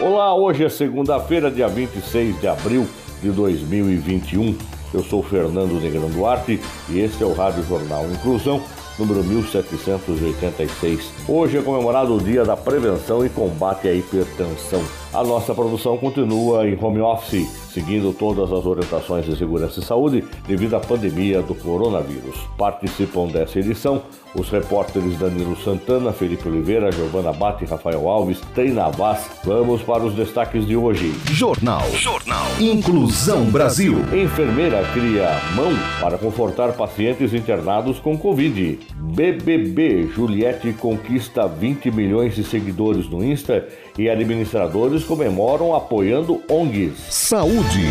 Olá, hoje é segunda-feira, dia 26 de abril de 2021. Eu sou Fernando Negrão Duarte e este é o Rádio Jornal Inclusão, número 1786. Hoje é comemorado o Dia da Prevenção e Combate à Hipertensão. A nossa produção continua em home office, seguindo todas as orientações de segurança e saúde devido à pandemia do coronavírus. Participam dessa edição os repórteres Danilo Santana, Felipe Oliveira, Giovana Bate, Rafael Alves, Treina Vaz. Vamos para os destaques de hoje. Jornal. Jornal. Inclusão Brasil. Enfermeira cria mão para confortar pacientes internados com Covid. BBB Juliette conquista 20 milhões de seguidores no Insta e administradores comemoram apoiando ONGs. Saúde.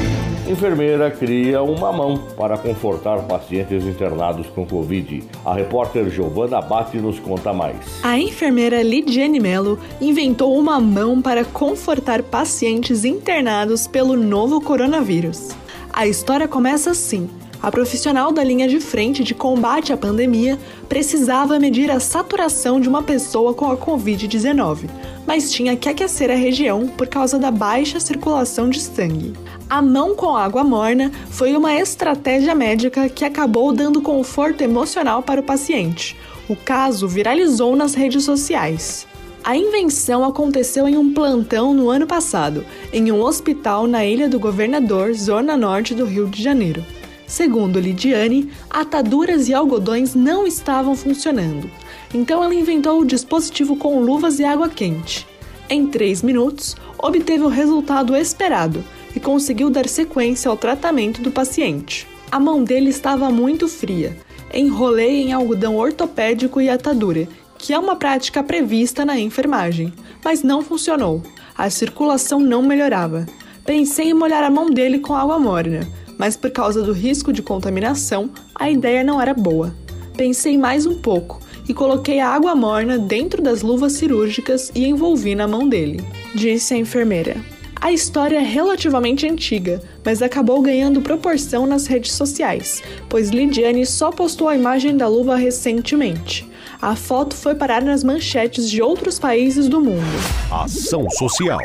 Enfermeira cria uma mão para confortar pacientes internados com Covid. A repórter Giovana Abate nos conta mais. A enfermeira Lidiane Mello inventou uma mão para confortar pacientes internados pelo novo coronavírus. A história começa assim. A profissional da linha de frente de combate à pandemia precisava medir a saturação de uma pessoa com a Covid-19, mas tinha que aquecer a região por causa da baixa circulação de sangue. A mão com água morna foi uma estratégia médica que acabou dando conforto emocional para o paciente. O caso viralizou nas redes sociais. A invenção aconteceu em um plantão no ano passado, em um hospital na Ilha do Governador, zona norte do Rio de Janeiro. Segundo Lidiane, ataduras e algodões não estavam funcionando, então ela inventou o dispositivo com luvas e água quente. Em três minutos, obteve o resultado esperado e conseguiu dar sequência ao tratamento do paciente. A mão dele estava muito fria. Enrolei em algodão ortopédico e atadura, que é uma prática prevista na enfermagem, mas não funcionou. A circulação não melhorava. Pensei em molhar a mão dele com água morna, mas por causa do risco de contaminação, a ideia não era boa. Pensei mais um pouco e coloquei a água morna dentro das luvas cirúrgicas e envolvi na mão dele, disse a enfermeira. A história é relativamente antiga, mas acabou ganhando proporção nas redes sociais, pois Lidiane só postou a imagem da luva recentemente. A foto foi parar nas manchetes de outros países do mundo. Ação Social.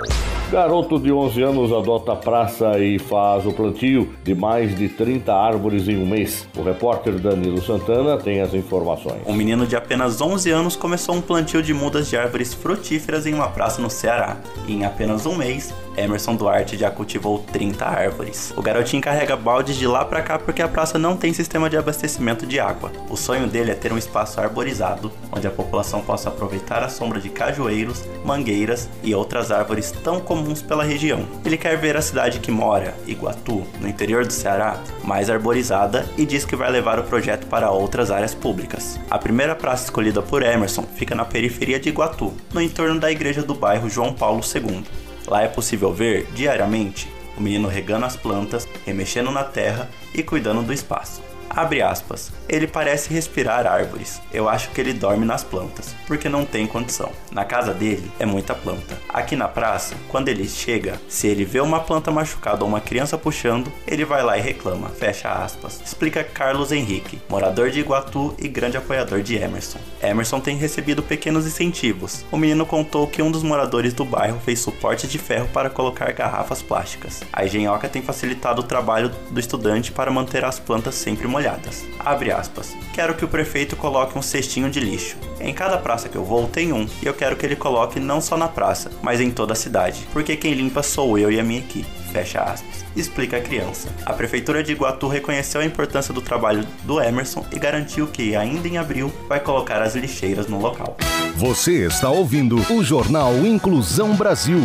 Garoto de 11 anos adota praça e faz o plantio de mais de 30 árvores em um mês. O repórter Danilo Santana tem as informações. Um menino de apenas 11 anos começou um plantio de mudas de árvores frutíferas em uma praça no Ceará. E em apenas um mês, Emerson Duarte já cultivou 30 árvores. O garotinho carrega baldes de lá para cá porque a praça não tem sistema de abastecimento de água. O sonho dele é ter um espaço arborizado, onde a população possa aproveitar a sombra de cajueiros, mangueiras e outras árvores tão comuns pela região. Ele quer ver a cidade que mora, Iguatu, no interior do Ceará, mais arborizada e diz que vai levar o projeto para outras áreas públicas. A primeira praça escolhida por Emerson fica na periferia de Iguatu, no entorno da igreja do bairro João Paulo II. Lá é possível ver, diariamente, o menino regando as plantas, remexendo na terra e cuidando do espaço. Abre aspas. Ele parece respirar árvores. Eu acho que ele dorme nas plantas, porque não tem condição. Na casa dele é muita planta. Aqui na praça, quando ele chega, se ele vê uma planta machucada ou uma criança puxando, ele vai lá e reclama. Fecha aspas. Explica Carlos Henrique, morador de Iguatu e grande apoiador de Emerson. Emerson tem recebido pequenos incentivos. O menino contou que um dos moradores do bairro fez suporte de ferro para colocar garrafas plásticas. A engenhoca tem facilitado o trabalho do estudante para manter as plantas sempre molhadas molhadas. Abre aspas. Quero que o prefeito coloque um cestinho de lixo. Em cada praça que eu vou tem um, e eu quero que ele coloque não só na praça, mas em toda a cidade, porque quem limpa sou eu e a minha equipe. Fecha aspas. Explica a criança. A prefeitura de Iguatu reconheceu a importância do trabalho do Emerson e garantiu que, ainda em abril, vai colocar as lixeiras no local. Você está ouvindo o Jornal Inclusão Brasil.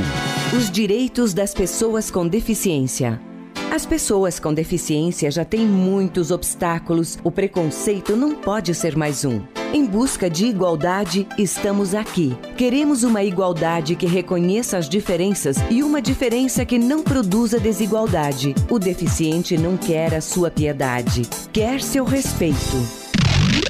Os direitos das pessoas com deficiência. As pessoas com deficiência já têm muitos obstáculos, o preconceito não pode ser mais um. Em busca de igualdade, estamos aqui. Queremos uma igualdade que reconheça as diferenças e uma diferença que não produza desigualdade. O deficiente não quer a sua piedade, quer seu respeito.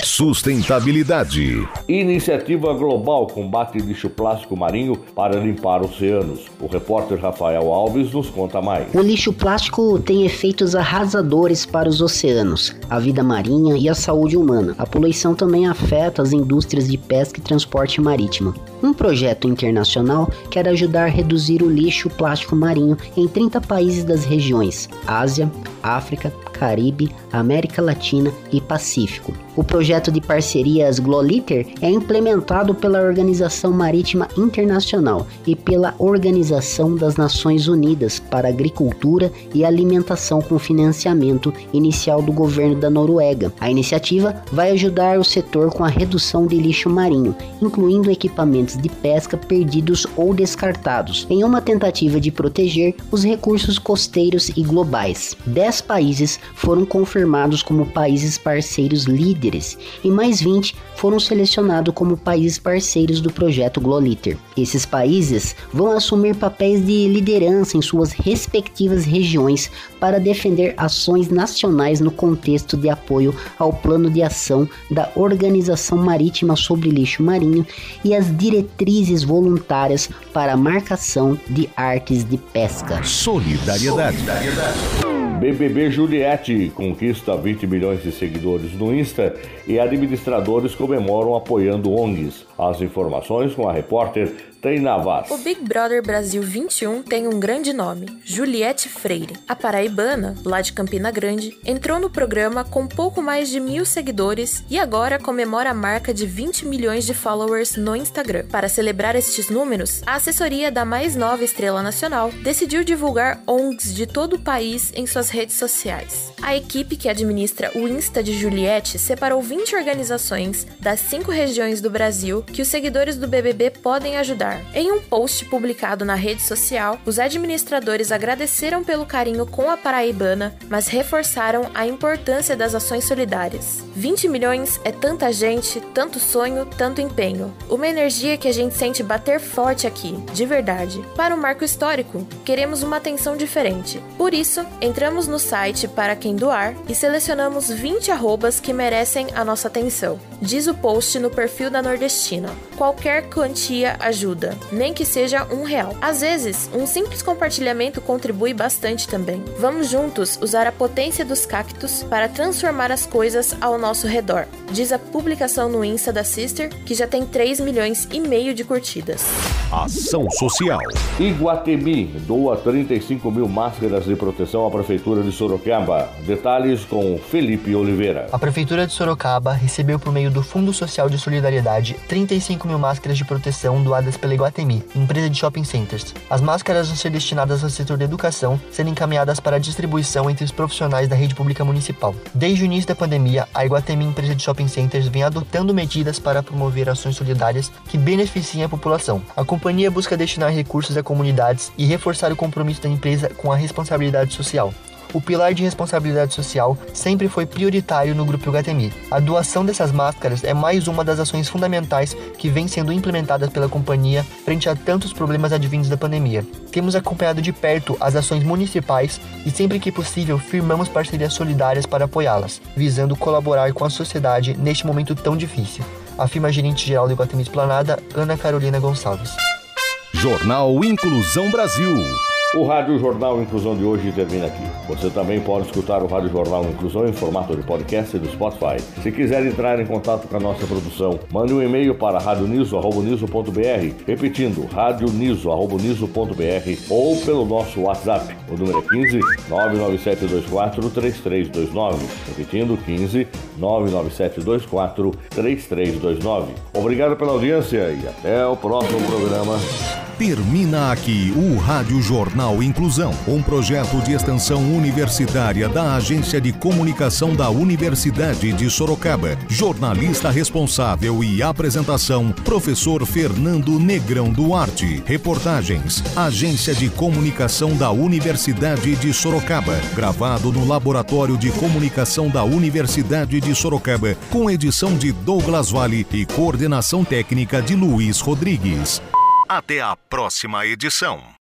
Sustentabilidade. Iniciativa Global combate lixo plástico marinho para limpar oceanos. O repórter Rafael Alves nos conta mais. O lixo plástico tem efeitos arrasadores para os oceanos, a vida marinha e a saúde humana. A poluição também afeta as indústrias de pesca e transporte marítimo. Um projeto internacional quer ajudar a reduzir o lixo plástico marinho em 30 países das regiões Ásia, África, Caribe, América Latina e Pacífico. O projeto de parcerias Gloliter é implementado pela Organização Marítima Internacional e pela Organização das Nações Unidas para Agricultura e Alimentação com financiamento inicial do governo da Noruega. A iniciativa vai ajudar o setor com a redução de lixo marinho, incluindo equipamentos de pesca perdidos ou descartados, em uma tentativa de proteger os recursos costeiros e globais. Dez países foram confirmados como países parceiros líderes líderes e mais 20 foram selecionados como países parceiros do projeto Gloliter. Esses países vão assumir papéis de liderança em suas respectivas regiões para defender ações nacionais no contexto de apoio ao plano de ação da Organização Marítima sobre Lixo Marinho e as diretrizes voluntárias para a marcação de artes de pesca. Solidariedade. Solidariedade. BBB Juliette conquista 20 milhões de seguidores no Insta e administradores comemoram apoiando ONGs. As informações com a repórter tem Navas. O Big Brother Brasil 21 tem um grande nome, Juliette Freire. A paraibana, lá de Campina Grande, entrou no programa com pouco mais de mil seguidores e agora comemora a marca de 20 milhões de followers no Instagram. Para celebrar estes números, a assessoria da mais nova estrela nacional decidiu divulgar ONGs de todo o país em suas redes sociais. A equipe que administra o Insta de Juliette separou 20 organizações das cinco regiões do Brasil que os seguidores do BBB podem ajudar em um post publicado na rede social, os administradores agradeceram pelo carinho com a paraibana, mas reforçaram a importância das ações solidárias. 20 milhões é tanta gente, tanto sonho, tanto empenho. Uma energia que a gente sente bater forte aqui, de verdade. Para o marco histórico, queremos uma atenção diferente. Por isso, entramos no site para quem doar e selecionamos 20 arrobas que merecem a nossa atenção. Diz o post no perfil da Nordestina. Qualquer quantia ajuda, nem que seja um real. Às vezes, um simples compartilhamento contribui bastante também. Vamos juntos usar a potência dos cactos para transformar as coisas ao nosso redor, diz a publicação no Insta da Sister, que já tem 3 milhões e meio de curtidas. Ação Social. Iguatemi doa 35 mil máscaras de proteção à Prefeitura de Sorocaba. Detalhes com Felipe Oliveira. A Prefeitura de Sorocaba recebeu por meio do Fundo Social de Solidariedade 35 mil máscaras de proteção doadas pela Iguatemi, empresa de shopping centers. As máscaras vão ser destinadas ao setor da educação, sendo encaminhadas para distribuição entre os profissionais da rede pública municipal. Desde o início da pandemia, a Iguatemi, empresa de shopping centers, vem adotando medidas para promover ações solidárias que beneficiem a população. A companhia busca destinar recursos a comunidades e reforçar o compromisso da empresa com a responsabilidade social o pilar de responsabilidade social sempre foi prioritário no Grupo Gatemi. A doação dessas máscaras é mais uma das ações fundamentais que vem sendo implementadas pela companhia frente a tantos problemas advindos da pandemia. Temos acompanhado de perto as ações municipais e sempre que possível firmamos parcerias solidárias para apoiá-las, visando colaborar com a sociedade neste momento tão difícil. Afirma a gerente-geral do Iguatemi Esplanada, Ana Carolina Gonçalves. Jornal Inclusão Brasil. O Rádio Jornal Inclusão de hoje termina aqui. Você também pode escutar o Rádio Jornal Inclusão em formato de podcast do Spotify. Se quiser entrar em contato com a nossa produção, mande um e-mail para radioniso.br, repetindo, radioniso.br ou pelo nosso WhatsApp. O número é 15 99724 3329. Repetindo, 15 99724 3329. Obrigado pela audiência e até o próximo programa. Termina aqui o Rádio Jornal Inclusão, um projeto de extensão universitária da Agência de Comunicação da Universidade de Sorocaba. Jornalista responsável e apresentação, professor Fernando Negrão Duarte. Reportagens, Agência de Comunicação da Universidade de Sorocaba. Gravado no Laboratório de Comunicação da Universidade de Sorocaba, com edição de Douglas Vale e coordenação técnica de Luiz Rodrigues. Até a próxima edição.